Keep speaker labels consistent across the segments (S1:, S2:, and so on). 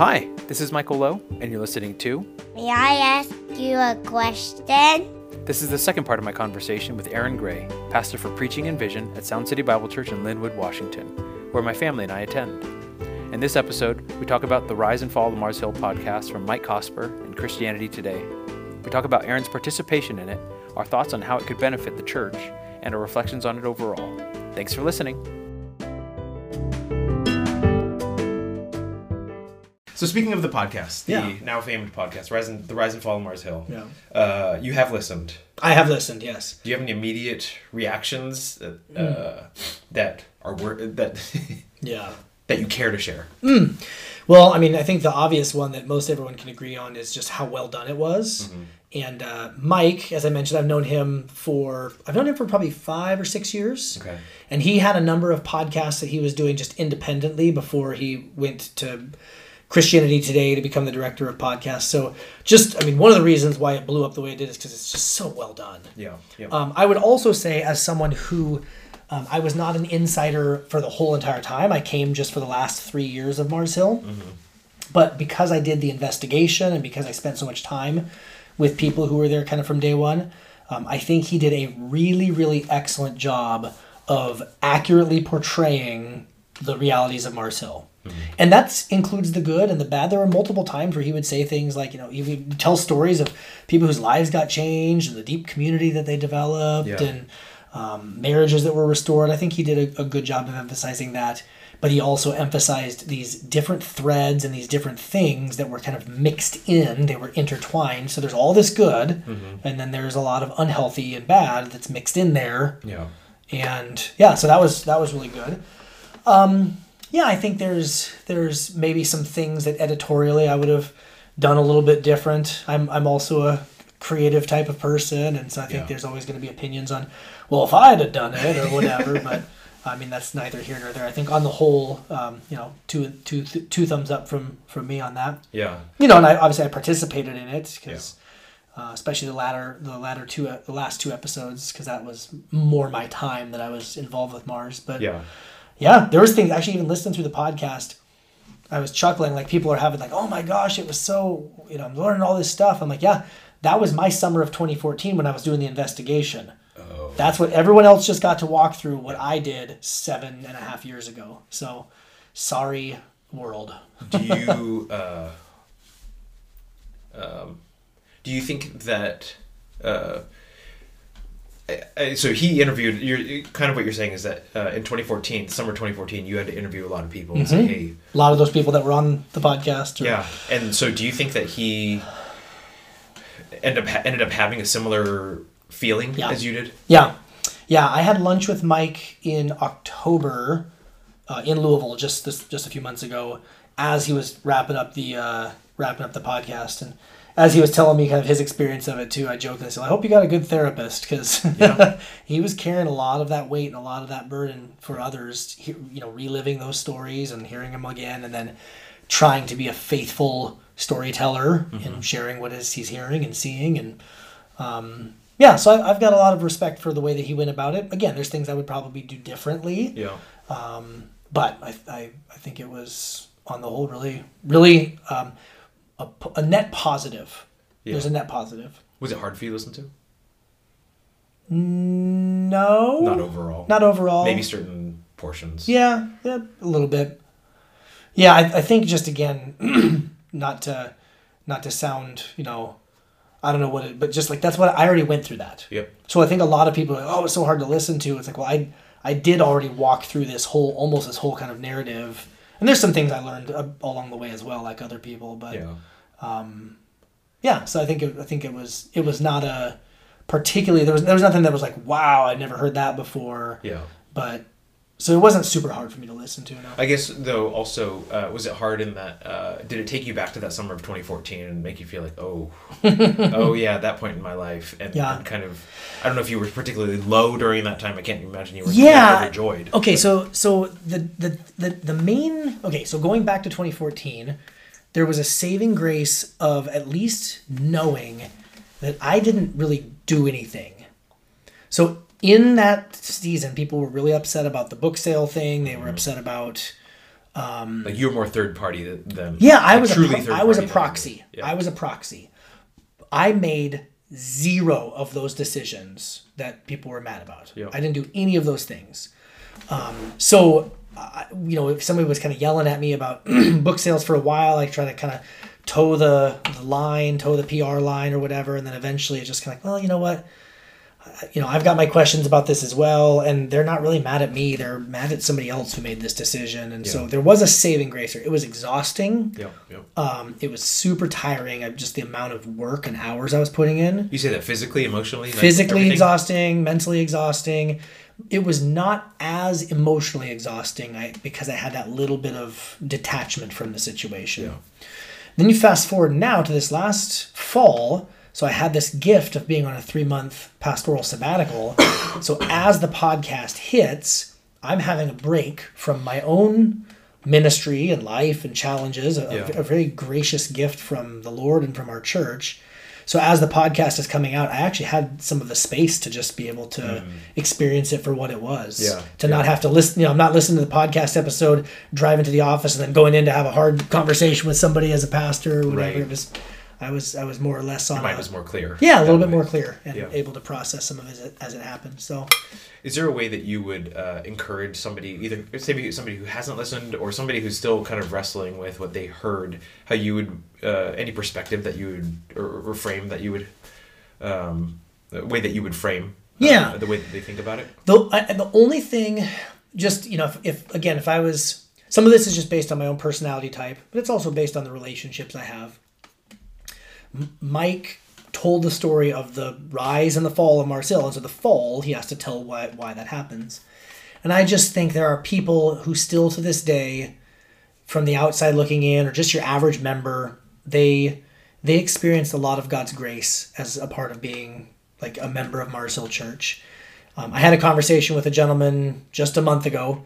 S1: Hi, this is Michael Lowe, and you're listening to.
S2: May I ask you a question?
S1: This is the second part of my conversation with Aaron Gray, pastor for Preaching and Vision at Sound City Bible Church in Lynnwood, Washington, where my family and I attend. In this episode, we talk about the Rise and Fall of the Mars Hill podcast from Mike Cosper and Christianity Today. We talk about Aaron's participation in it, our thoughts on how it could benefit the church, and our reflections on it overall. Thanks for listening.
S3: So speaking of the podcast, the
S4: Yeah.
S3: now famed podcast, Rise and, the Rise and Fall of Mars Hill.
S4: Yeah.
S3: Uh, you have listened.
S4: I have listened, yes.
S3: Do you have any immediate reactions that, uh,
S4: Hmm.
S3: that are wor- that
S4: Yeah.
S3: that you care to share?
S4: Well, I mean, I think the obvious one that most everyone can agree on is just how well done it was. And uh, Mike, as I mentioned, I've known him for I've known him for probably five or six years.
S3: Okay.
S4: And he had a number of podcasts that he was doing just independently before he went to Christianity Today to become the director of podcasts. So, just I mean, one of the reasons why it blew up the way it did is because it's just so well done.
S3: Yeah. Yeah.
S4: Um, I would also say, as someone who um, I was not an insider for the whole entire time, I came just for the last three years of Mars Hill. But because I did the investigation and because I spent so much time with people who were there kind of from day one, um, I think he did a really, really excellent job of accurately portraying the realities of Mars Hill. And that includes the good and the bad. There were multiple times where he would say things like, you know, he would tell stories of people whose lives got changed and the deep community that they developed
S3: Yeah.
S4: and um, marriages that were restored. I think he did a, a good job of emphasizing that. But he also emphasized these different threads and these different things that were kind of mixed in. They were intertwined. So there's all this good, and then there's a lot of unhealthy and bad that's mixed in there
S3: yeah.
S4: and yeah so that was that was really good um yeah i think there's there's maybe some things that editorially i would have done a little bit different i'm i'm also a creative type of person and so i think
S3: Yeah.
S4: there's always going to be opinions on well if I had done it or whatever but i mean that's neither here nor there i think on the whole um, you know two two two thumbs up from from me on that
S3: Yeah.
S4: you know, and I obviously I participated in it because, uh, especially the latter, the latter two, the last two episodes, because that was more my time that I was involved with Mars. But
S3: Yeah.
S4: Yeah, there was things actually even listening through the podcast. I was chuckling like people are having like, oh my gosh, it was so you know I'm learning all this stuff. I'm like, yeah, that was my summer of 2014 when I was doing the investigation.
S3: Oh.
S4: That's what everyone else just got to walk through. What I did seven and a half years ago. So, sorry, world.
S3: Do you uh, um, do you think that uh, so he interviewed you're kind of what you're saying is that uh, in 2014 summer 2014 you had to interview a lot of people and say hey
S4: A lot of those people that were on the podcast. Or,
S3: yeah and so do you think that he ended up ended up having a similar feeling
S4: Yeah.
S3: as you did
S4: Yeah, yeah. I had lunch with Mike in October uh, in Louisville just this just a few months ago, as he was wrapping up the uh, wrapping up the podcast, and as he was telling me kind of his experience of it too, I joked and I said, "I hope you got a good therapist because
S3: Yeah.
S4: he was carrying a lot of that weight and a lot of that burden for others. You know, reliving those stories and hearing them again, and then trying to be a faithful storyteller and sharing what is he's hearing and seeing and um, yeah, so I, I've got a lot of respect for the way that he went about it. Again, there's things I would probably do differently,
S3: yeah
S4: but I, I, I think it was on the whole really, really um, a, a net positive. There's a net positive.
S3: was it hard for you to listen to
S4: No,
S3: not overall
S4: not overall.
S3: maybe certain portions
S4: Yeah, yeah, a little bit. Yeah, I, I think just again, not to, not to sound, you know, I don't know what it, but just like that's what I already went through that.
S3: yep
S4: So I think a lot of people are like, oh, it's so hard to listen to. It's like, well, I I did already walk through this whole almost this whole kind of narrative, and there's some things I learned uh, along the way as well, like other people. But yeah,
S3: yeah
S4: so I think it, I think it was it was not a particularly there was there was nothing that was like wow I'd never heard that before.
S3: yeah
S4: But so it wasn't super hard for me to listen to. No.
S3: I guess though also uh, was it hard in that uh, did it take you back to that summer of 2014 and make you feel like oh oh yeah at that point in my life and,
S4: Yeah.
S3: and kind of I don't know if you were particularly low during that time I can't imagine you were
S4: Yeah.
S3: overjoyed
S4: Okay, so so the, the the the main okay, so going back to 2014, there was a saving grace of at least knowing that I didn't really do anything. So in that season, people were really upset about the book sale thing. They were upset about
S3: like you're more third party than,
S4: Yeah, I
S3: like
S4: was
S3: truly
S4: pro- I was a proxy.
S3: Yeah.
S4: I was a proxy. I made zero of those decisions that people were mad about.
S3: Yeah.
S4: I didn't do any of those things. Um, so, uh, you know, if somebody was kind of yelling at me about book sales for a while, I try to kind of toe the, the line, toe the PR line or whatever, and then eventually it's just kind of like, well, you know what? you know, I've got my questions about this as well, and they're not really mad at me. They're mad at somebody else who made this decision. And so there was a saving grace here. It was exhausting.
S3: yeah, yeah.
S4: Um, it was super tiring. of Just the amount of work and hours I was putting in.
S3: you say that physically, emotionally,
S4: Physically
S3: everything?
S4: exhausting, mentally exhausting. It was not as emotionally exhausting I, because I had that little bit of detachment from the situation.
S3: Yeah.
S4: Then you fast forward now to this last fall. So I had this gift of being on a three month pastoral sabbatical. so as the podcast hits, I'm having a break from my own ministry and life and challenges, a,
S3: Yeah.
S4: a very gracious gift from the Lord and from our church. So as the podcast is coming out, I actually had some of the space to just be able to experience it for what it was.
S3: Mm. Yeah,
S4: To
S3: yeah.
S4: not have to listen, you know, I'm not listening to the podcast episode, driving to the office and then going in to have a hard conversation with somebody as a pastor or whatever.
S3: Right.
S4: It was I was I was more or less on
S3: Your mind
S4: a-
S3: was more clear.
S4: yeah, a little bit
S3: way.
S4: more clear and
S3: Yeah.
S4: able to process some of it as it, as it happened. So
S3: Is there a way that you would uh, encourage somebody, either maybe somebody who hasn't listened or somebody who's still kind of wrestling with what they heard, how you would, uh, any perspective that you would, or, or frame that you would, um, the way that you would frame, uh,
S4: Yeah.
S3: the way that they think about it?
S4: the I, the only thing, just you know, if, if again, if I was some of this is just based on my own personality type, but it's also based on the relationships I have. M- Mike told the story of the rise and the fall of Mars Hill, and so the fall he has to tell why why that happens. And I just think there are people who still to this day, from the outside looking in, or just your average member, they they experienced a lot of God's grace as a part of being like a member of Mars Hill Church. Um, I had a conversation with a gentleman just a month ago,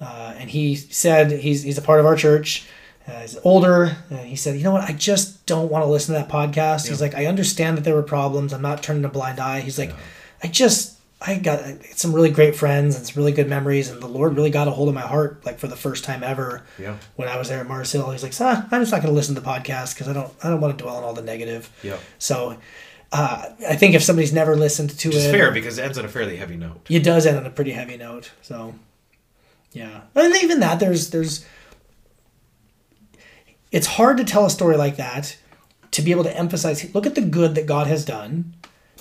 S4: uh, and he said he's he's a part of our church. Uh, he's older, and he said, "You know what? I just don't want to listen to that podcast." He's like, "I understand that there were problems. I'm not turning a blind eye." He's like, "I just." I got some really great friends and some really good memories, and the Lord really got a hold of my heart, like for the first time ever.
S3: Yeah.
S4: When I was there at Mars Hill, he's like, ah, "I'm just not going to listen to the podcast because I don't, I don't want to dwell on all the negative."
S3: Yeah.
S4: So, uh, I think if somebody's never listened to
S3: Which
S4: it,
S3: fair because it ends on a fairly heavy note.
S4: it does end on a pretty heavy note. So, yeah, and even that there's there's. It's hard to tell a story like that, to be able to emphasize. Look at the good that God has done,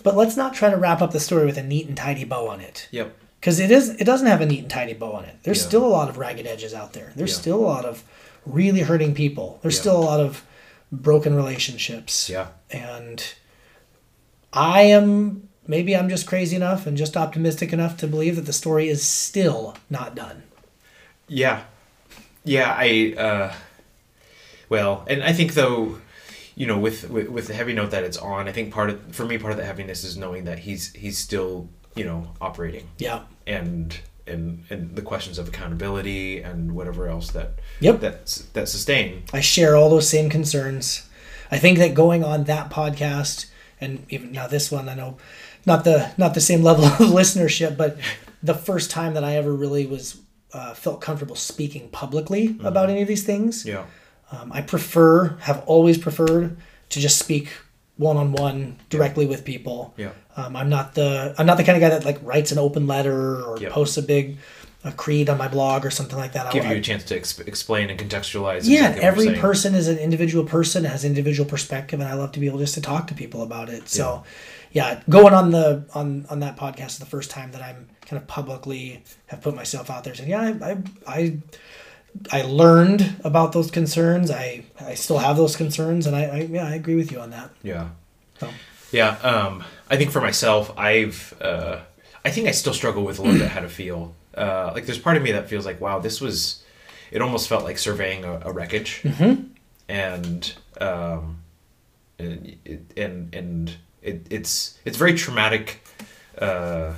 S4: but let's not try to wrap up the story with a neat and tidy bow on it,
S3: Yep.
S4: because it is. It doesn't have a neat and tidy bow on it. There's
S3: Yeah.
S4: still a lot of ragged edges out there. There's
S3: Yeah.
S4: still a lot of really hurting people. There's
S3: Yeah.
S4: still a lot of broken relationships.
S3: Yeah.
S4: And I am maybe I'm just crazy enough and just optimistic enough to believe that the story is still not done.
S3: Yeah, yeah. I uh, well, and I think though, you know, with, with with the heavy note that it's on, I think part of for me part of the heaviness is knowing that he's he's still you know operating
S4: Yeah.
S3: and and and the questions of accountability and whatever else that
S4: Yep.
S3: that that sustain.
S4: I share all those same concerns. I think that going on that podcast and even now this one, I know not the not the same level of listenership, but the first time that I ever really was uh, felt comfortable speaking publicly about any of these things.
S3: Yeah.
S4: Um, I prefer, have always preferred to just speak one on one directly with people.
S3: Yeah.
S4: Um, I'm not the I'm not the kind of guy that like writes an open letter or
S3: Yep.
S4: posts a big a creed on my blog or something like that.
S3: Give
S4: I,
S3: you a chance to exp- explain and contextualize.
S4: yeah,
S3: exactly
S4: every person is an individual person, has individual perspective, and I love to be able just to talk to people about it. So, yeah, going on the on on that podcast is the first time that I'm kind of publicly have put myself out there saying, yeah, I I I, I learned about those concerns. I I still have those concerns, and I, I yeah I agree with you on that.
S3: Yeah.
S4: So.
S3: Yeah. Um, I think for myself, I've, uh, I think I still struggle with a little bit how to feel. Uh, like there's part of me that feels like, wow, this was, it almost felt like surveying a, a wreckage. Mm-hmm. And, um, and, and, and it, it's, it's very traumatic. Uh,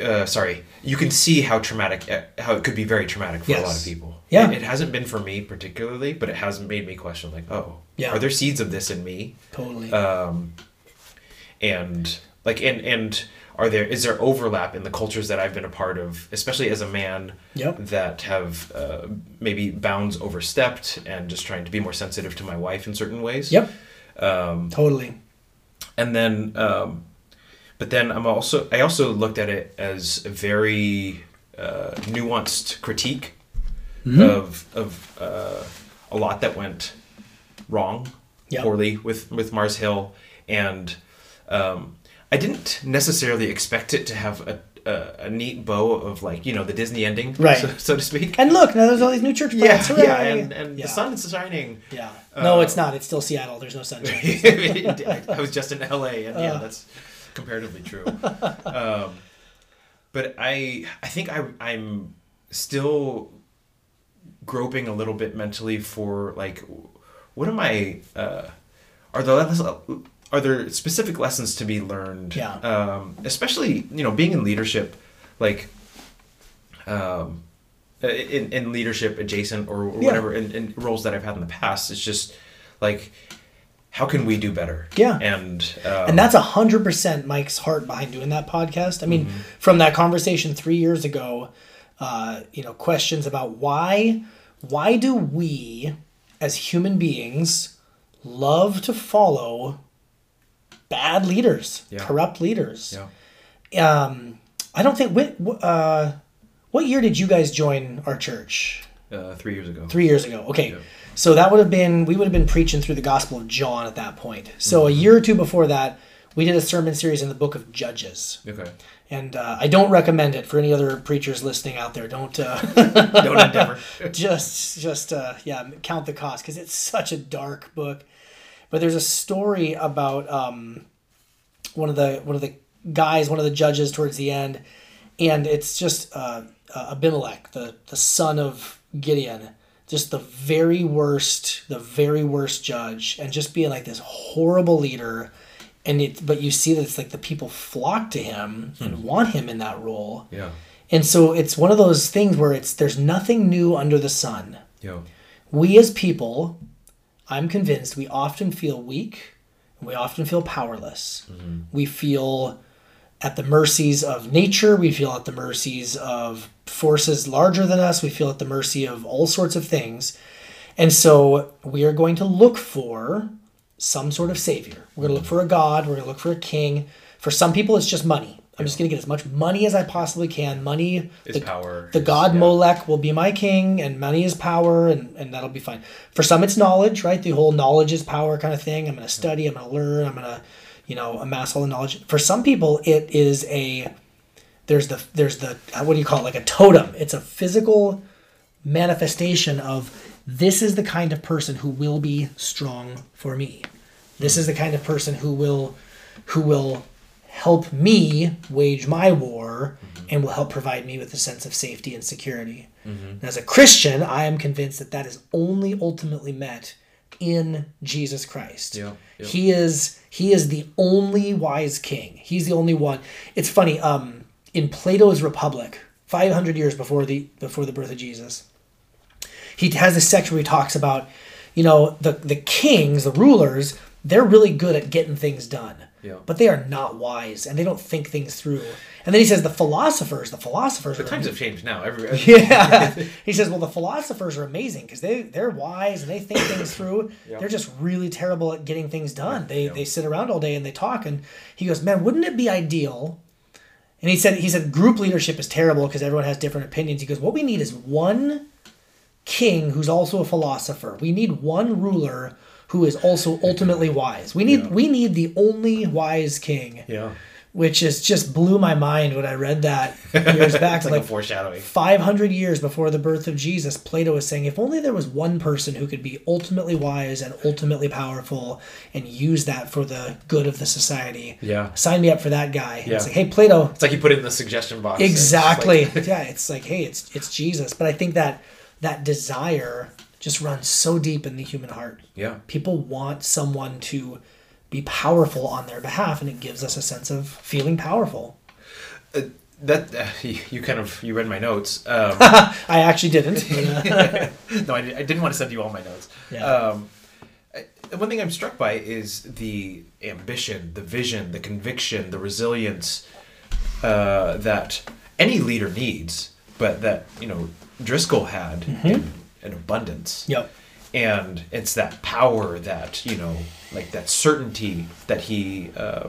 S3: uh, sorry, you can see how traumatic, uh, how it could be very traumatic for a lot of people.
S4: Yeah.
S3: It, it hasn't been for me particularly, but it has made me question, like, oh,
S4: Yeah.
S3: are there seeds of this in me?
S4: Totally.
S3: um, and like and and are there is there overlap in the cultures that I've been a part of, especially as a man
S4: Yep.
S3: that have uh, maybe bounds overstepped and just trying to be more sensitive to my wife in certain ways.
S4: Yep. totally.
S3: and then um, but then i'm also i also looked at it as a very uh, nuanced critique of of uh, a lot that went wrong
S4: Yeah.
S3: poorly with with mars hill and um, i didn't necessarily expect it to have a, a, a neat bow of like you know the disney ending
S4: Right.
S3: so, so to speak
S4: And look, now there's all these new church
S3: yeah
S4: plants.
S3: yeah
S4: hooray!
S3: and, and
S4: Yeah.
S3: the sun is shining
S4: Yeah. No,
S3: Uh,
S4: it's not. It's still Seattle. There's no sunshine.
S3: I, I was just in LA, and yeah,
S4: Uh.
S3: that's comparatively true. um, but I, I think I, I'm still groping a little bit mentally for like, what am I? Uh, are there lessons- are there specific lessons to be learned?
S4: Yeah.
S3: Um, especially you know being in leadership, like. Um, in, in leadership adjacent or
S4: Yeah.
S3: whatever in, in roles that I've had in the past, it's just like how can we do better?
S4: Yeah.
S3: And um,
S4: and that's a hundred percent Mike's heart behind doing that podcast. I mean, from that conversation three years ago, uh, you know, questions about why why do we as human beings love to follow bad leaders,
S3: Yeah.
S4: corrupt leaders?
S3: yeah.
S4: Um, I don't think what uh, what year did you guys join our church?
S3: Uh, three years ago.
S4: Three years ago. Okay.
S3: Yeah.
S4: So that would have been, we would have been preaching through the Gospel of John at that point. So
S3: Mm-hmm.
S4: a year or two before that, we did a sermon series in the book of Judges.
S3: Okay.
S4: And uh, I don't recommend it for any other preachers listening out there. Don't uh,
S3: Don't endeavor.
S4: just, just uh, yeah, count the cost because it's such a dark book. But there's a story about um, one of the one of the guys, one of the judges towards the end, and it's just uh, uh, Abimelech, the the son of Gideon, just the very worst, the very worst judge, and just being like this horrible leader. And it, but you see that it's like the people flock to him and hmm. want him in that role.
S3: Yeah.
S4: And so it's one of those things where it's there's nothing new under the sun.
S3: Yeah.
S4: We as people, I'm convinced we often feel weak and we often feel powerless. Mm-hmm. We feel at the mercies of nature, we feel at the mercies of forces larger than us, we feel at the mercy of all sorts of things. And so we are going to look for some sort of savior. We're going to look for a god, we're going to look for a king. For some people it's just money. I'm just going to get as much money as I possibly can. Money
S3: Is the, power,
S4: The god
S3: yeah.
S4: Molech will be my king, and money is power, and, and that'll be fine. For some, it's knowledge, right? The whole knowledge is power kind of thing. I'm going to study, I'm going to learn, I'm going to, you know, amass all the knowledge. For some people, it is a there's the there's the what do you call it like a totem. It's a physical manifestation of this is the kind of person who will be strong for me. This is the kind of person who will who will help me wage my war and will help provide me with a sense of safety and security. And as a Christian, I am convinced that that is only ultimately met in Jesus Christ.
S3: Yeah, yeah.
S4: He is he is the only wise king. He's the only one. It's funny um in Plato's Republic, 500 years before the before the birth of Jesus. He has this section where he talks about, you know, the the kings, the rulers, they're really good at getting things done.
S3: Yeah.
S4: But they are not wise and they don't think things through. And then he says the philosophers, the philosophers are
S3: Times have changed now. Every,
S4: yeah. he says, well, the philosophers are amazing because they, they're wise and they think things through. They're just really terrible at getting things done. They, they sit around all day and they talk. And he goes, man, wouldn't it be ideal? And he said, he said, group leadership is terrible because everyone has different opinions. He goes, what we need is one king who's also a philosopher. We need one ruler who is also ultimately wise. We need,
S3: Yeah.
S4: we need the only wise king,
S3: Yeah.
S4: Which is just blew my mind when I read that years back.
S3: It's like, a foreshadowing.
S4: 500 years before the birth of Jesus, Plato was saying if only there was one person who could be ultimately wise and ultimately powerful and use that for the good of the society.
S3: Yeah.
S4: Sign me up for that guy. And It's
S3: Yeah.
S4: like, hey, Plato.
S3: It's like you put it in the suggestion box. and it's
S4: Exactly.
S3: like-
S4: yeah, it's like, hey, it's it's Jesus. But I think that that desire just runs so deep in the human heart.
S3: yeah.
S4: People want someone to be powerful on their behalf, and it gives us a sense of feeling powerful.
S3: That uh, you kind of you read my notes. Um,
S4: I actually didn't. uh,
S3: no, I, I didn't want to send you all my notes.
S4: Yeah.
S3: Um, I, one thing I'm struck by is the ambition, the vision, the conviction, the resilience, uh, that any leader needs, but that you know Driscoll had in, in abundance.
S4: Yep.
S3: And it's that power that you know, like that certainty that he uh,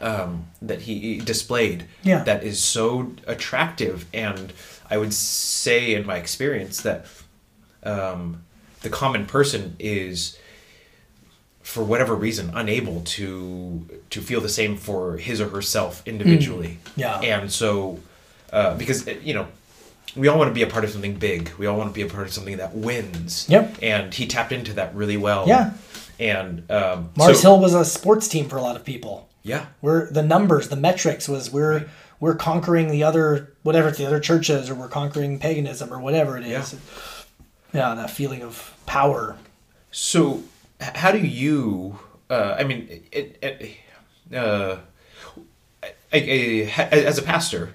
S3: um, that he displayed.
S4: Yeah.
S3: That is so attractive, and I would say, in my experience, that um, the common person is for whatever reason unable to to feel the same for his or herself individually
S4: Yeah.
S3: and so uh, because you know we all want to be a part of something big we all want to be a part of something that wins
S4: Yep.
S3: and he tapped into that really well
S4: Yeah.
S3: and um,
S4: Mars
S3: so-
S4: Hill was a sports team for a lot of people.
S3: yeah
S4: We're the numbers, the metrics was we're we're conquering the other whatever it's the other churches or we're conquering paganism or whatever it is. Yeah, that feeling of power.
S3: So, how do you? Uh, I mean, it, it, uh, I, I, as a pastor,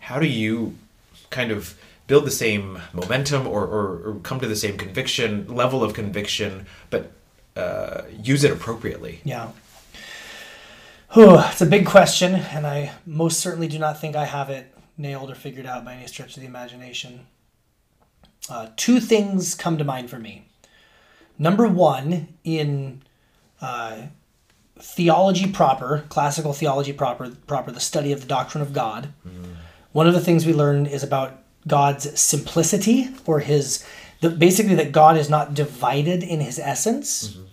S3: how do you kind of build the same momentum or, or, or come to the same conviction level of conviction, but uh, use it appropriately?
S4: Yeah. Whew, it's a big question, and I most certainly do not think I have it nailed or figured out by any stretch of the imagination. Uh, two things come to mind for me. Number one, in uh, theology proper, classical theology proper, proper, the study of the doctrine of God, one of the things we learn is about God's simplicity, or his, the, basically that God is not divided in his essence. Mm-hmm.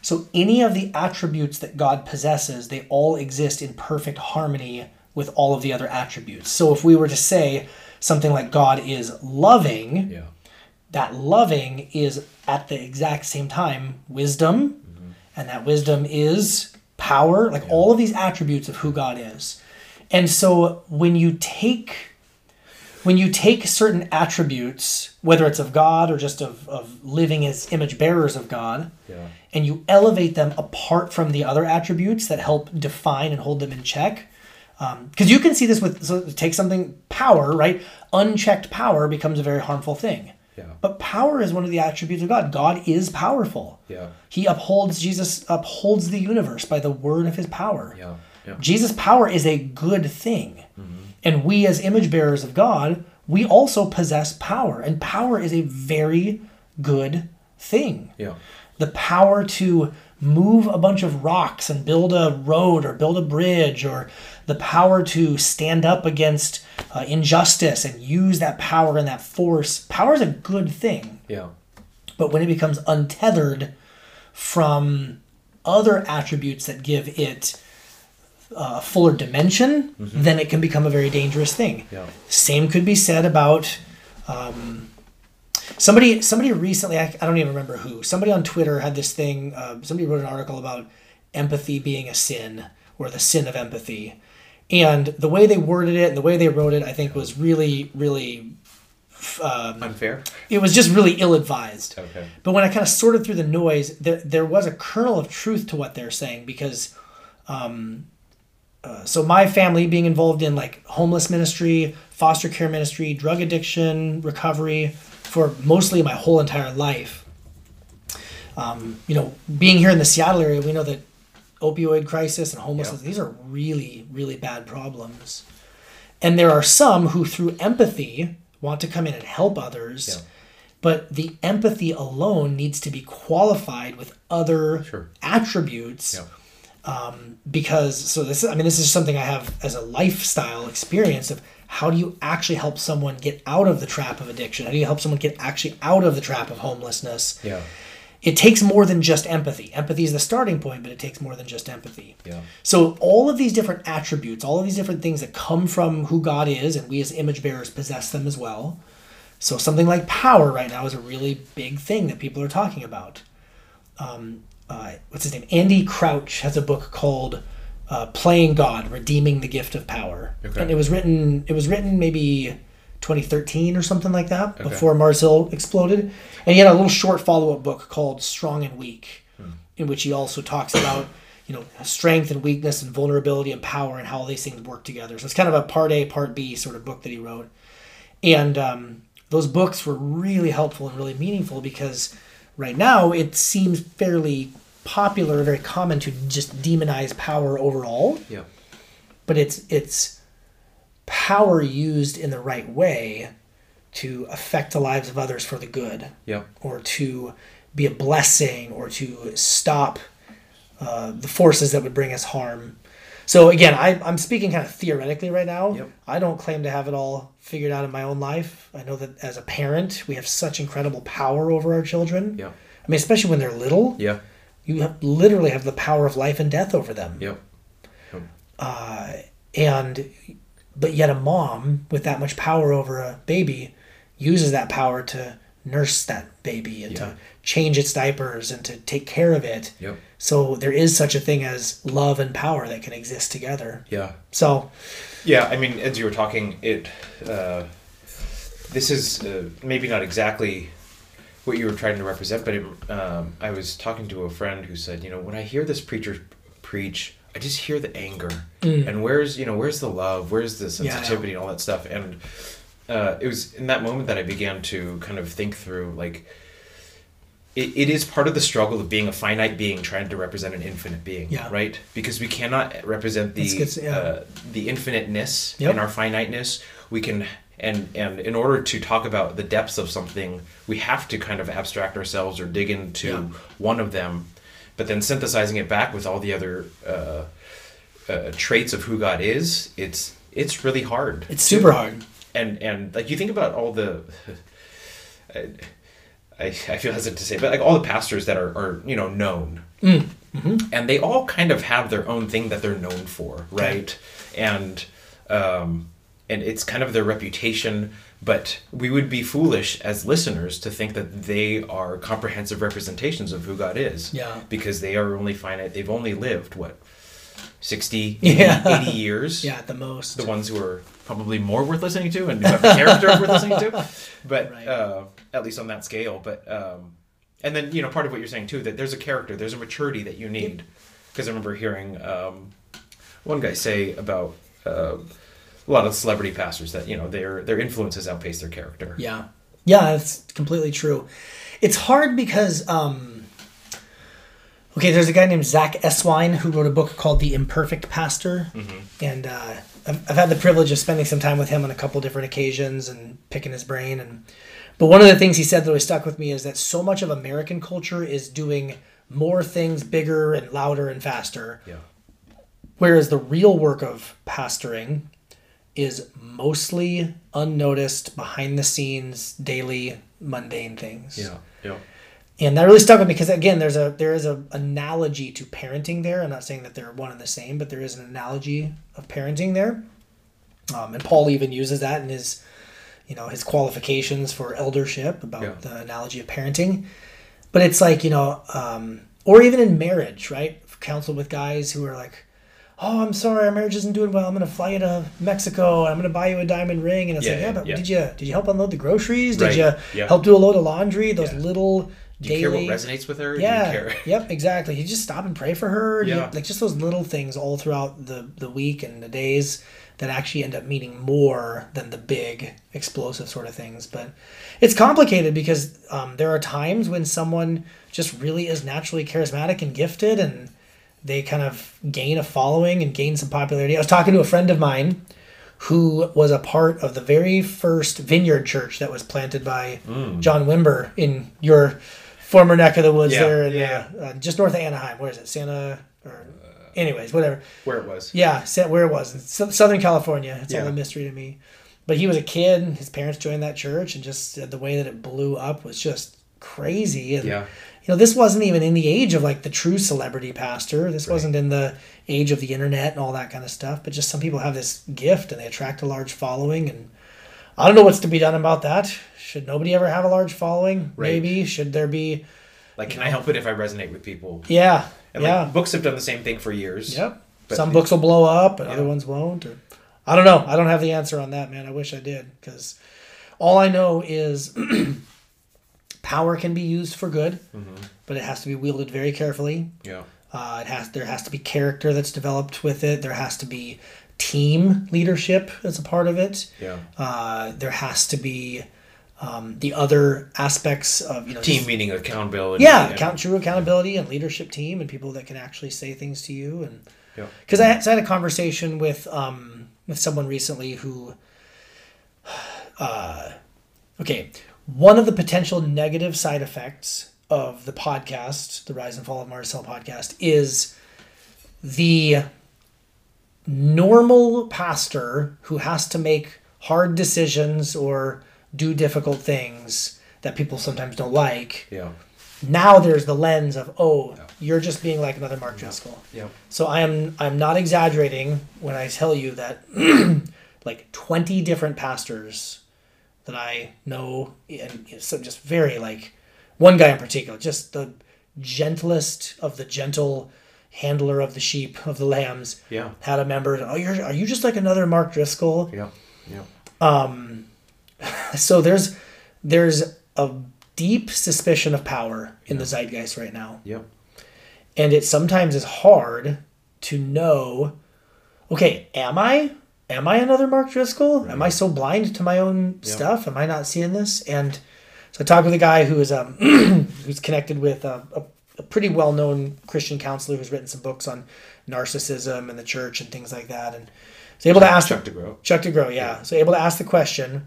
S4: So any of the attributes that God possesses, they all exist in perfect harmony with all of the other attributes. So if we were to say something like God is loving,
S3: Yeah.
S4: that loving is at the exact same time wisdom, mm-hmm. and that wisdom is power, like all of these attributes of who God is. And so when you take when you take certain attributes, whether it's of God or just of, of living as image bearers of God,
S3: Yeah.
S4: and you elevate them apart from the other attributes that help define and hold them in check. Um, because you can see this with, so take something, power, right? Unchecked power becomes a very harmful thing.
S3: Yeah.
S4: But power is one of the attributes of God. God is powerful.
S3: Yeah.
S4: He upholds, Jesus upholds the universe by the word of his power.
S3: Yeah. Yeah.
S4: Jesus' power is a good thing. And we, as image bearers of God, we also possess power. And power is a very good thing.
S3: Yeah.
S4: The power to move a bunch of rocks and build a road or build a bridge, or the power to stand up against uh, injustice and use that power and that force. Power is a good thing.
S3: Yeah.
S4: But when it becomes untethered from other attributes that give it uh, a fuller dimension, then it can become a very dangerous thing.
S3: Yeah.
S4: Same could be said about um, somebody. Somebody recently, I, I don't even remember who. Somebody on Twitter had this thing. Uh, somebody wrote an article about empathy being a sin or the sin of empathy, and the way they worded it and the way they wrote it, I think, was really, really. Um,
S3: Unfair.
S4: it was just really ill-advised.
S3: Okay.
S4: But when I kind of sorted through the noise, there, there was a kernel of truth to what they're saying because, um, uh, so my family being involved in like homeless ministry, foster care ministry, drug addiction, recovery for mostly my whole entire life. Um, you know, being here in the Seattle area, we know that opioid crisis and homelessness,
S3: Yeah.
S4: these are really, really bad problems. And there are some who, through empathy, want to come in and help others.
S3: Yeah.
S4: But the empathy alone needs to be qualified with other
S3: Sure.
S4: attributes
S3: Yeah.
S4: Because so this is, I mean this is something I have as a lifestyle experience of how do you actually help someone get out of the trap of addiction? How do you help someone get actually out of the trap of homelessness?
S3: Yeah.
S4: It takes more than just empathy. Empathy is the starting point, but it takes more than just empathy.
S3: Yeah.
S4: So all of these different attributes, all of these different things that come from who God is, and we as image bearers possess them as well. So something like power right now is a really big thing that people are talking about. Um, uh, what's his name? Andy Crouch has a book called uh, "Playing God: Redeeming the Gift of Power,"
S3: Okay.
S4: and it was written. It was written maybe 2013 or something like that,
S3: Okay.
S4: before Mars Hill exploded. And he had a little short follow-up book called "Strong and Weak," in which he also talks about you know strength and weakness and vulnerability and power and how all these things work together. So it's kind of a part A, part B sort of book that he wrote. And um, those books were really helpful and really meaningful because right now it seems fairly popular, very common to just demonize power overall.
S3: Yeah.
S4: but it's it's power used in the right way to affect the lives of others for the good
S3: Yeah.
S4: or to be a blessing or to stop uh, the forces that would bring us harm. So again, I, I'm speaking kind of theoretically right now.
S3: Yep.
S4: I don't claim to have it all figured out in my own life. I know that as a parent, we have such incredible power over our children.
S3: Yeah.
S4: I mean, especially when they're little,
S3: Yeah.
S4: You have, literally have the power of life and death over them.
S3: Yep.
S4: And but yet a mom with that much power over a baby uses that power to nurse that baby and
S3: Yeah.
S4: to change its diapers and to take care of it.
S3: Yep.
S4: So there is such a thing as love and power that can exist together.
S3: Yeah.
S4: So
S3: Yeah, I mean, as you were talking, it uh, this is uh, maybe not exactly what you were trying to represent, but it, um, I was talking to a friend who said, you know, when I hear this preacher preach, I just hear the anger, and where's you know where's the love, where's the
S4: Mm. Yeah,
S3: sensitivity and all that stuff, and uh, it was in that moment that I began to kind of think through like. It, it is part of the struggle of being a finite being trying to represent an infinite being,
S4: Yeah.
S3: right? Because we cannot represent the
S4: yeah.
S3: uh, the infiniteness
S4: Yep.
S3: in our finiteness. We can and and in order to talk about the depths of something, we have to kind of abstract ourselves or dig into
S4: Yeah.
S3: one of them, but then synthesizing it back with all the other uh, uh, traits of who God is. It's it's really hard.
S4: it's super hard.
S3: And and like you think about all the. I, I, feel hesitant to say, but like all the pastors that are, are you know known, and they all kind of have their own thing that they're known for, right? And um, and it's kind of their reputation. But we would be foolish as listeners to think that they are comprehensive representations of who God is,
S4: Yeah.
S3: because they are only finite. They've only lived what 60, 80,
S4: Yeah.
S3: 80 years
S4: Yeah, at the most.
S3: the ones who are probably more worth listening to and who have the character worth listening to but
S4: Right.
S3: uh, at least on that scale but um, and then you know part of what you're saying too that there's a character there's a maturity that you need because i remember hearing um, one guy say about uh, a lot of celebrity pastors that you know their their influences outpace their character
S4: Yeah. Yeah, that's completely true. It's hard because um okay, there's a guy named Zack Eswine who wrote a book called The Imperfect Pastor. And uh I've, I've had the privilege of spending some time with him on a couple different occasions and picking his brain and but one of the things he said that always stuck with me is that so much of American culture is doing more things bigger and louder and faster.
S3: yeah
S4: Whereas the real work of pastoring is mostly unnoticed, behind the scenes, daily, mundane things.
S3: yeah yeah
S4: And that really stuck with me because again, there's a there is a analogy to parenting there. I'm not saying that they're one and the same, but there is an analogy of parenting there. Um, and Paul even uses that in his, you know, his qualifications for eldership about
S3: Yeah.
S4: the analogy of parenting. But it's like you know, um, or even in marriage, right? Counsel with guys who are like, "Oh, I'm sorry, our marriage isn't doing well. I'm going to fly you to Mexico. I'm going to buy you a diamond ring." And it's
S3: Yeah,
S4: like, "Yeah,
S3: yeah,
S4: but
S3: yeah.
S4: did you did you help unload the groceries? Did
S3: Right,
S4: you help do a load of laundry? Those little
S3: do you care what resonates with her Do
S4: yeah.
S3: you care
S4: yep. Exactly. You just stop and pray for her. You-
S3: Yeah.
S4: like just those little things all throughout the the week and the days that actually end up meaning more than the big explosive sort of things. But it's complicated because um, there are times when someone just really is naturally charismatic and gifted and they kind of gain a following and gain some popularity. I was talking to a friend of mine who was a part of the very first vineyard church that was planted by John Wimber in your former neck of the woods.
S3: Yeah,
S4: there, in,
S3: yeah.
S4: uh, uh, just north of Anaheim. Where is it? Santa or, anyways, whatever.
S3: where it was
S4: Yeah, where it was, in Southern California. It's all a mystery to me. But he was a kid. His parents joined that church, and just the way that it blew up was just crazy. And
S3: yeah
S4: you know, this wasn't even in the age of like the true celebrity pastor. This wasn't in the age of the internet and all that kind of stuff. But just some people have this gift and they attract a large following. And I don't know what's to be done about that. Should nobody ever have a large following?
S3: Right.
S4: Maybe. Should there be?
S3: like can i help it if i resonate with people
S4: Yeah.
S3: and
S4: yeah.
S3: like books have done the same thing for years
S4: Yep.
S3: But
S4: Some books will blow up and other ones won't. Or I don't know. I don't have the answer on that, man. I wish I did because all I know is power can be used for good,
S3: Mm-hmm.
S4: but it has to be wielded very carefully.
S3: yeah
S4: Uh, it has there has to be character that's developed with it. There has to be team leadership as a part of it.
S3: yeah
S4: Uh, there has to be um, the other aspects of you know
S3: team meaning accountability
S4: yeah,
S3: and-
S4: account true accountability and leadership team and people that can actually say things to you and
S3: Yeah.
S4: Because I, had- so I had a conversation with um, with someone recently who, uh, okay, one of the potential negative side effects of the podcast, the Rise and Fall of Mars Hill podcast, is the normal pastor who has to make hard decisions or do difficult things that people sometimes don't like.
S3: Yeah.
S4: Now there's the lens of, oh, you're just being like another Mark Driscoll.
S3: Yeah.
S4: So I am I'm not exaggerating when I tell you that like 20 different pastors that I know and so just very like one guy in particular just the gentlest of the gentle handler of the sheep of the lambs
S3: Yeah.
S4: had a member oh you're are you just like another Mark Driscoll
S3: Yeah. Yeah.
S4: Um, so there's there's a deep suspicion of power in the zeitgeist right now
S3: Yeah.
S4: and it sometimes is hard to know okay am i am i another mark driscoll am i so blind to my own stuff am i not seeing this and so i talked with a guy who is um who's connected with a, a, a pretty well-known christian counselor who's written some books on narcissism and the church and things like that and was able to ask
S3: Chuck DeGroat.
S4: Chuck DeGroat, yeah. So able to ask the question,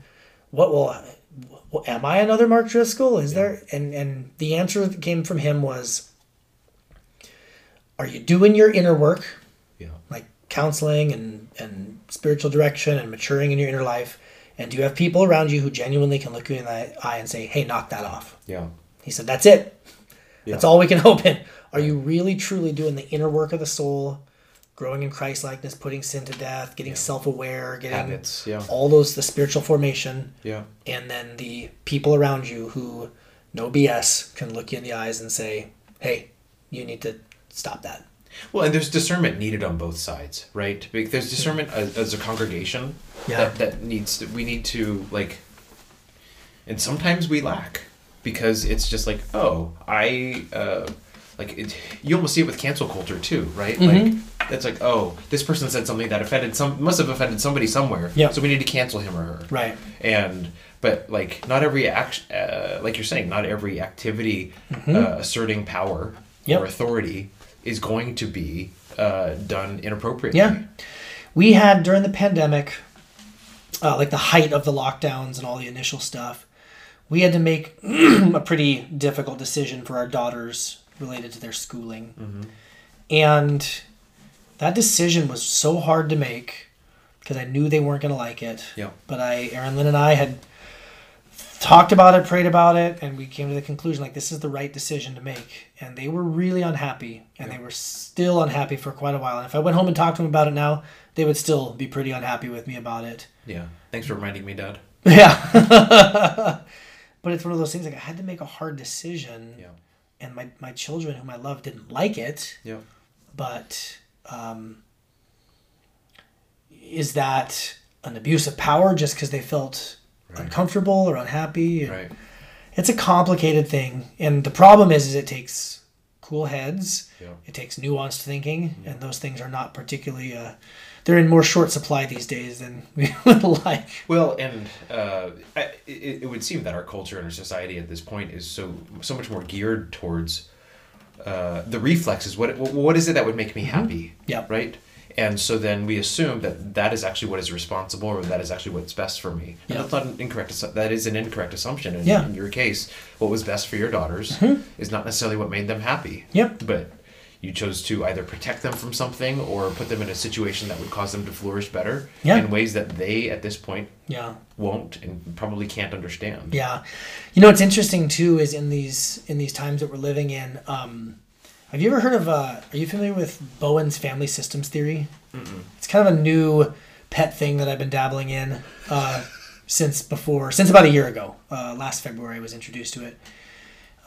S4: what will, well, am I another Mark Driscoll? Is there? And and the answer that came from him was, are you doing your inner work,
S3: Yeah.
S4: like counseling and and spiritual direction and maturing in your inner life, and do you have people around you who genuinely can look you in the eye and say, hey, knock that off?
S3: Yeah.
S4: He said, that's it. That's all we can hope in. Are you really truly doing the inner work of the soul? Growing in Christ likeness, putting sin to death, getting self aware, getting
S3: Habits. Yeah.
S4: all those the spiritual formation
S3: Yeah.
S4: and then the people around you who no bs can look you in the eyes and say hey you need to stop that
S3: Well, and there's discernment needed on both sides, right? Like, There's discernment as, as a congregation
S4: Yeah.
S3: that, that needs to, we need to, like, and sometimes we lack because it's just like, oh, I, uh, like, it, you almost see it with cancel culture too, right?
S4: Mm-hmm.
S3: Like, it's like, oh, this person said something that offended some, must have offended somebody somewhere.
S4: Yeah.
S3: So we need to cancel him or her.
S4: right
S3: and but like not every action uh, like you're saying not every activity uh, asserting power
S4: Mm-hmm. Yep.
S3: or authority is going to be uh, done inappropriately.
S4: Yeah. We had during the pandemic uh, like the height of the lockdowns and all the initial stuff we had to make a pretty difficult decision for our daughters related to their schooling. And that decision was so hard to make because i knew they weren't going to like it.
S3: Yeah.
S4: But I, Aaron Lynn and I had talked about it, prayed about it, and we came to the conclusion like this is the right decision to make. And they were really unhappy, and they were still unhappy for quite a while. And if I went home and talked to them about it now, they would still be pretty unhappy with me about it.
S3: yeah thanks for reminding me dad
S4: Yeah. but it's one of those things like I had to make a hard decision,
S3: yeah
S4: and my my children, whom I love, didn't like it.
S3: yeah
S4: But um, is that an abuse of power just because they felt uncomfortable or unhappy?
S3: right
S4: It's a complicated thing, and the problem is, is it takes cool heads.
S3: Yeah.
S4: It takes nuanced thinking, and those things are not particularly. Uh, they're in more short supply these days than we would like.
S3: well and uh, I, it, it would seem that our culture and our society at this point is so so much more geared towards uh, the reflexes what what is it that would make me happy
S4: Yep.
S3: right and so then we assume that that is actually what is responsible or that is actually what's best for me and
S4: Yeah.
S3: that's not an incorrect assu- that is an incorrect assumption in,
S4: Yeah. Mm-hmm.
S3: in your case what was best for your daughters is not necessarily what made them happy
S4: Yep.
S3: but you chose to either protect them from something or put them in a situation that would cause them to flourish better
S4: Yeah.
S3: in ways that they at this point
S4: Yeah.
S3: won't and probably can't understand
S4: Yeah, you know what's interesting too is in these in these times that we're living in. Um, have you ever heard of? Uh, are you familiar with Bowen's family systems theory? It's kind of a new pet thing that I've been dabbling in uh, since before, since about a year ago. Uh, last February, I was introduced to it.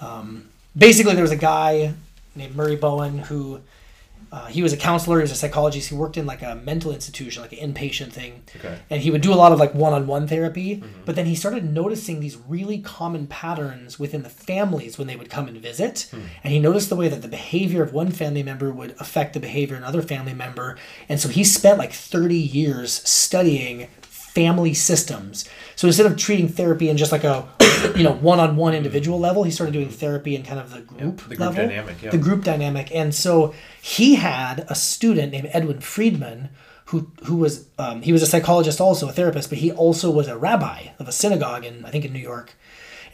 S4: Um, basically, there was a guy named Murray Bowen who uh, he was a counselor, he was a psychologist. He worked in like a mental institution, like an inpatient thing.
S3: Okay.
S4: And he would do a lot of like one-on-one therapy. But then he started noticing these really common patterns within the families when they would come and visit. And he noticed the way that the behavior of one family member would affect the behavior of another family member. And so he spent like 30 years studying family systems so instead of treating therapy in just like a you know one-on-one individual level. He started doing therapy in kind of the group
S3: the group
S4: level,
S3: dynamic, yeah.
S4: the group dynamic, and so he had a student named Edwin Friedman. Who, who was um, he was a psychologist also a therapist but he also was a rabbi of a synagogue in I think in New York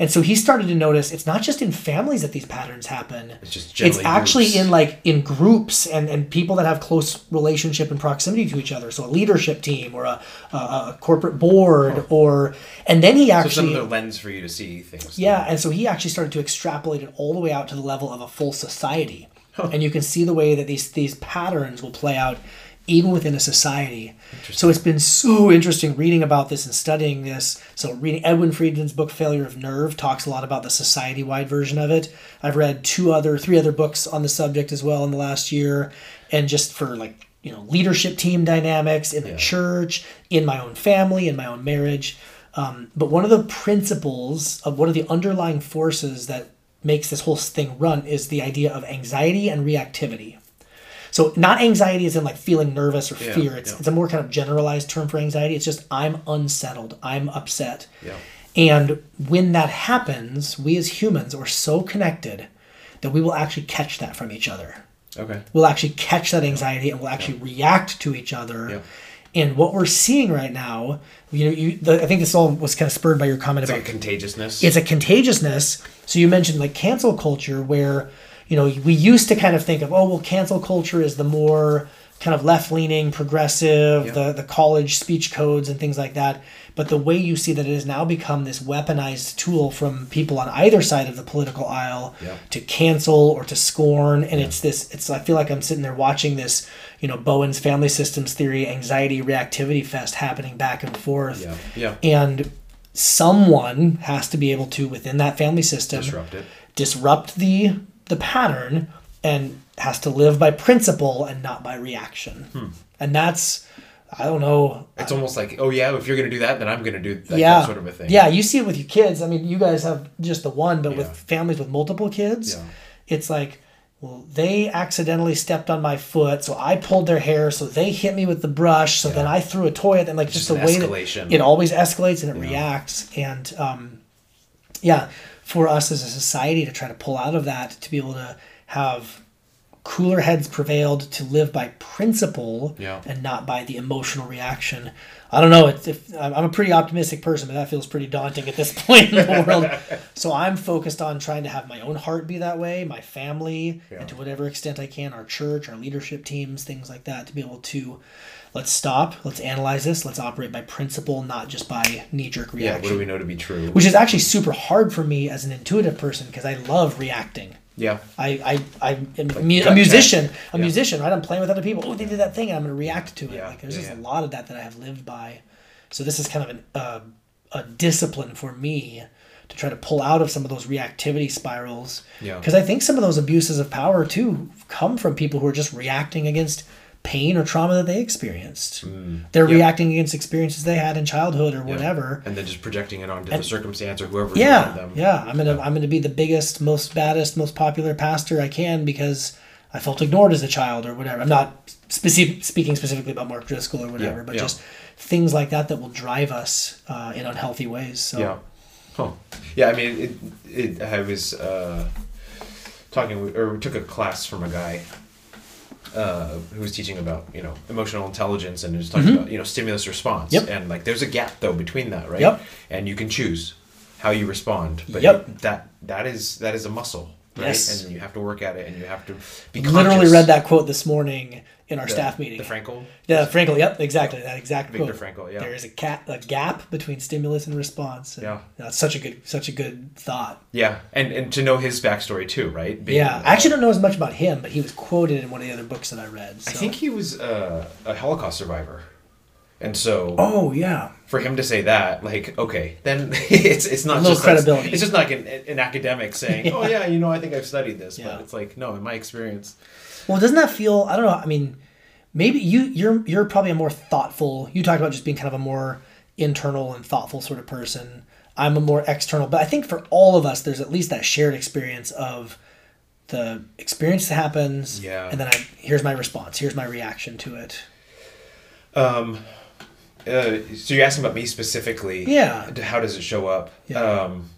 S4: and so he started to notice it's not just in families that these patterns happen.
S3: It's just
S4: it's actually
S3: groups.
S4: in like in groups and, and people that have close relationship and proximity to each other. So a leadership team or a, a, a corporate board oh. or and then he
S3: So
S4: actually
S3: some of the lens for you to see things.
S4: yeah, and so he actually started to extrapolate it all the way out to the level of a full society. And you can see the way that these these patterns will play out even within a society. So it's been so interesting reading about this and studying this. So reading Edwin Friedman's book Failure of Nerve talks a lot about the society-wide version of it. I've read two other three other books on the subject as well in the last year and just for like, you know, leadership team dynamics in the
S3: Yeah.
S4: church, in my own family, in my own marriage. Um, but one of the principles of one of the underlying forces that makes this whole thing run is the idea of anxiety and reactivity. So not anxiety is in like feeling nervous or
S3: Yeah,
S4: fear. It's
S3: yeah.
S4: it's a more kind of generalized term for anxiety. It's just I'm unsettled. I'm upset.
S3: Yeah.
S4: And when that happens, we as humans are so connected that we will actually catch that from each other
S3: Okay.
S4: we'll actually catch that anxiety and we'll actually react to each other.
S3: Yeah.
S4: And what we're seeing right now, you know, you, the, I think this all was kind of spurred by your comment
S3: It's
S4: about
S3: like contagiousness.
S4: it's a contagiousness. So you mentioned like cancel culture, where you know we used to kind of think of oh well, cancel culture is the more kind of left leaning, progressive,
S3: Yeah.
S4: the the college speech codes and things like that. But the way you see that it has now become this weaponized tool from people on either side of the political aisle to cancel or to scorn, and it's this. It's I feel like I'm sitting there watching this, you know, Bowen's family systems theory, anxiety reactivity fest happening back and forth
S3: yeah. Yeah.
S4: and someone has to be able to within that family system
S3: Disrupt it.
S4: disrupt the the pattern and has to live by principle and not by reaction.
S3: Hmm.
S4: and that's i don't know.
S3: It's almost like, oh yeah, if you're gonna do that, then I'm gonna do that,
S4: yeah.
S3: sort of a thing.
S4: yeah you see it with your kids. I mean you guys have just the one but with families with multiple kids
S3: Yeah.
S4: it's like well they accidentally stepped on my foot so i pulled their hair so they hit me with the brush so then i threw a toy at them. Like just,
S3: just
S4: the way
S3: escalation.
S4: that it always escalates and it reacts. And um, yeah for us as a society to try to pull out of that to be able to have cooler heads prevailed to live by principle
S3: Yeah.
S4: and not by the emotional reaction i don't know it's, if i'm a pretty optimistic person but that feels pretty daunting at this point in the world so i'm focused on trying to have my own heart be that way my family
S3: Yeah.
S4: and to whatever extent i can our church our leadership teams things like that to be able to let's stop let's analyze this let's operate by principle not just by knee-jerk reaction. Yeah.
S3: What do we know to be true?
S4: which is actually super hard for me as an intuitive person because i love reacting
S3: yeah.
S4: I, I, I am a, mu- a musician,
S3: check.
S4: a
S3: Yeah.
S4: musician, right? I'm playing with other people. Oh, they did that thing, and I'm going to react to it.
S3: Yeah,
S4: Like there's
S3: yeah,
S4: just a lot of that that I have lived by. So this is kind of an, uh, a discipline for me to try to pull out of some of those reactivity spirals.
S3: Yeah.
S4: Because I think some of those abuses of power too come from people who are just reacting against pain or trauma that they experienced. They're
S3: Mm. Yeah.
S4: reacting against experiences they had in childhood or whatever.
S3: And then just projecting it onto the circumstance or whoever's
S4: Yeah,
S3: them.
S4: yeah. I'm gonna I'm gonna be the biggest, most baddest, most popular pastor I can because I felt ignored as a child or whatever. I'm not specific, speaking specifically about Mark Driscoll or whatever,
S3: Yeah,
S4: but
S3: yeah.
S4: just things like that that will drive us uh, in unhealthy ways. So
S3: Yeah. Huh. Yeah, I mean, it, it, I was uh, talking, or we took a class from a guy uh, who was teaching about, you know, emotional intelligence and was talking about, you know, stimulus response.
S4: Mm-hmm. Yep.
S3: And like, there's a gap though between that, right?
S4: Yep.
S3: And you can choose how you respond. But
S4: Yep.
S3: it- that that is that is a muscle, right?
S4: Yes.
S3: And you have to work at it, and you have to be
S4: literally read that quote this morning in our
S3: The-
S4: staff meeting.
S3: The Frankl.
S4: yeah, Frankl. Yep, exactly that exact
S3: Viktor
S4: quote.
S3: Frankl, yeah.
S4: There is a, cat, a gap between stimulus and response. And
S3: Yeah.
S4: that's such a good such a good thought.
S3: Yeah, and and to know his backstory too, right? Being,
S4: Yeah, I actually don't know as much about him, but he was quoted in one of the other books that I read. So.
S3: I think he was uh, a Holocaust survivor, and so
S4: Oh yeah.
S3: for him to say that, like, okay, then it's it's not just like-
S4: credibility.
S3: it's just like an, an academic saying, oh yeah, you know, I think I've studied this,
S4: Yeah.
S3: but it's like no, in my experience,
S4: Well, doesn't that feel? I don't know. I mean, maybe you you're you're probably a more thoughtful. You talked about just being kind of a more internal and thoughtful sort of person. I'm a more external, but I think for all of us, there's at least that shared experience of the experience that happens,
S3: Yeah.
S4: and then I here's my response, here's my reaction to it.
S3: um, uh, so you're asking about me specifically,
S4: Yeah.
S3: How does it show up?
S4: Yeah.
S3: Um,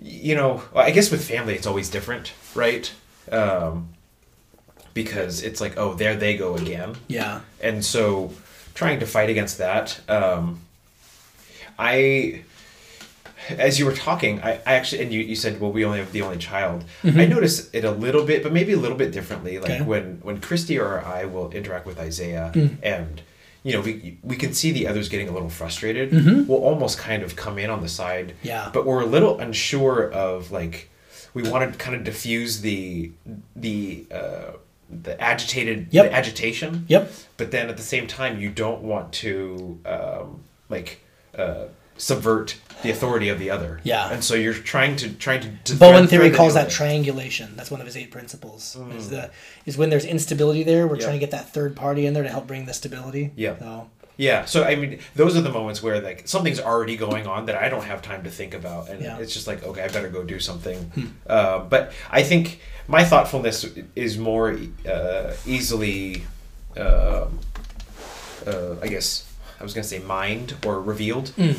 S3: you know, I guess with family it's always different, right? Um, because it's like, oh, there they go again.
S4: Yeah.
S3: And so trying to fight against that, um, I, as you were talking, I, I actually, and you, you said, well, we only have the only child. I notice it a little bit, but maybe a little bit differently. Like
S4: Mm-hmm. Okay.
S3: when, when Christy or I will interact with Isaiah
S4: Mm.
S3: and, you know, we, we can see the others getting a little frustrated.
S4: Mm-hmm.
S3: We'll almost kind of come in on the side.
S4: Yeah.
S3: But we're a little unsure of like, we want to kind of diffuse the, the, uh, the agitated,
S4: Yep.
S3: the agitation
S4: Yep.
S3: but then at the same time you don't want to um, like uh, subvert the authority of the other
S4: Yeah.
S3: and so you're trying to trying to, to
S4: Bowen
S3: thread-
S4: theory
S3: thread
S4: calls that triangulation. That's one of his eight principles. Is the is when there's instability there, we're
S3: Yeah.
S4: trying to get that third party in there to help bring the stability.
S3: Yeah.
S4: So,
S3: yeah so i mean those are the moments where like something's already going on that i don't have time to think about and
S4: Yeah. Hmm.
S3: it's just like okay i better go do something uh, but i think my thoughtfulness is more uh, easily um uh, i guess i was going to say mind or revealed
S4: Hmm.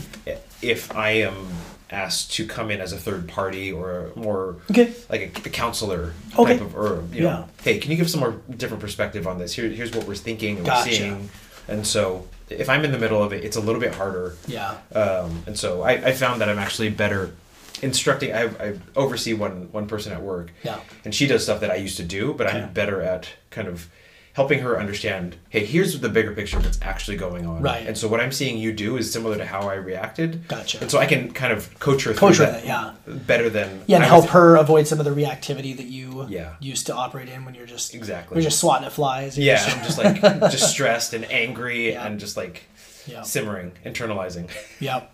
S3: if i am asked to come in as a third party or a more
S4: Okay.
S3: like a, a counselor
S4: Okay.
S3: type of or you know
S4: Yeah.
S3: hey can you give some more different perspective on this Here, here's what we're thinking and
S4: Gotcha.
S3: we're seeing and so if i'm in the middle of it it's a little bit harder
S4: yeah.
S3: um, and so I, I found that i'm actually better instructing I, I oversee one one person at work
S4: Yeah.
S3: and she does stuff that i used to do but
S4: Okay.
S3: i'm better at kind of helping her understand hey here's the bigger picture that's actually going on
S4: Right.
S3: and so what i'm seeing you do is similar to how i reacted
S4: Gotcha.
S3: and so i can kind of coach her
S4: Coach
S3: through
S4: her
S3: that
S4: that, yeah.
S3: better than
S4: Yeah, and
S3: I
S4: help
S3: was-
S4: her avoid some of the reactivity that you
S3: Yeah.
S4: used to operate in when you're just
S3: Exactly.
S4: You're just swatting at flies. You're
S3: yeah
S4: just-
S3: i'm just like just stressed and angry
S4: Yeah.
S3: and just like
S4: yeah.
S3: simmering internalizing
S4: Yep.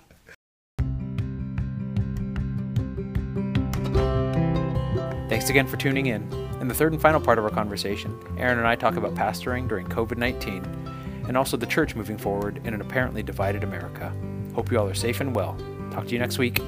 S1: Thanks again for tuning in. In the third and final part of our conversation, Aaron and I talk about pastoring during COVID 19 and also the church moving forward in an apparently divided America. Hope you all are safe and well. Talk to you next week.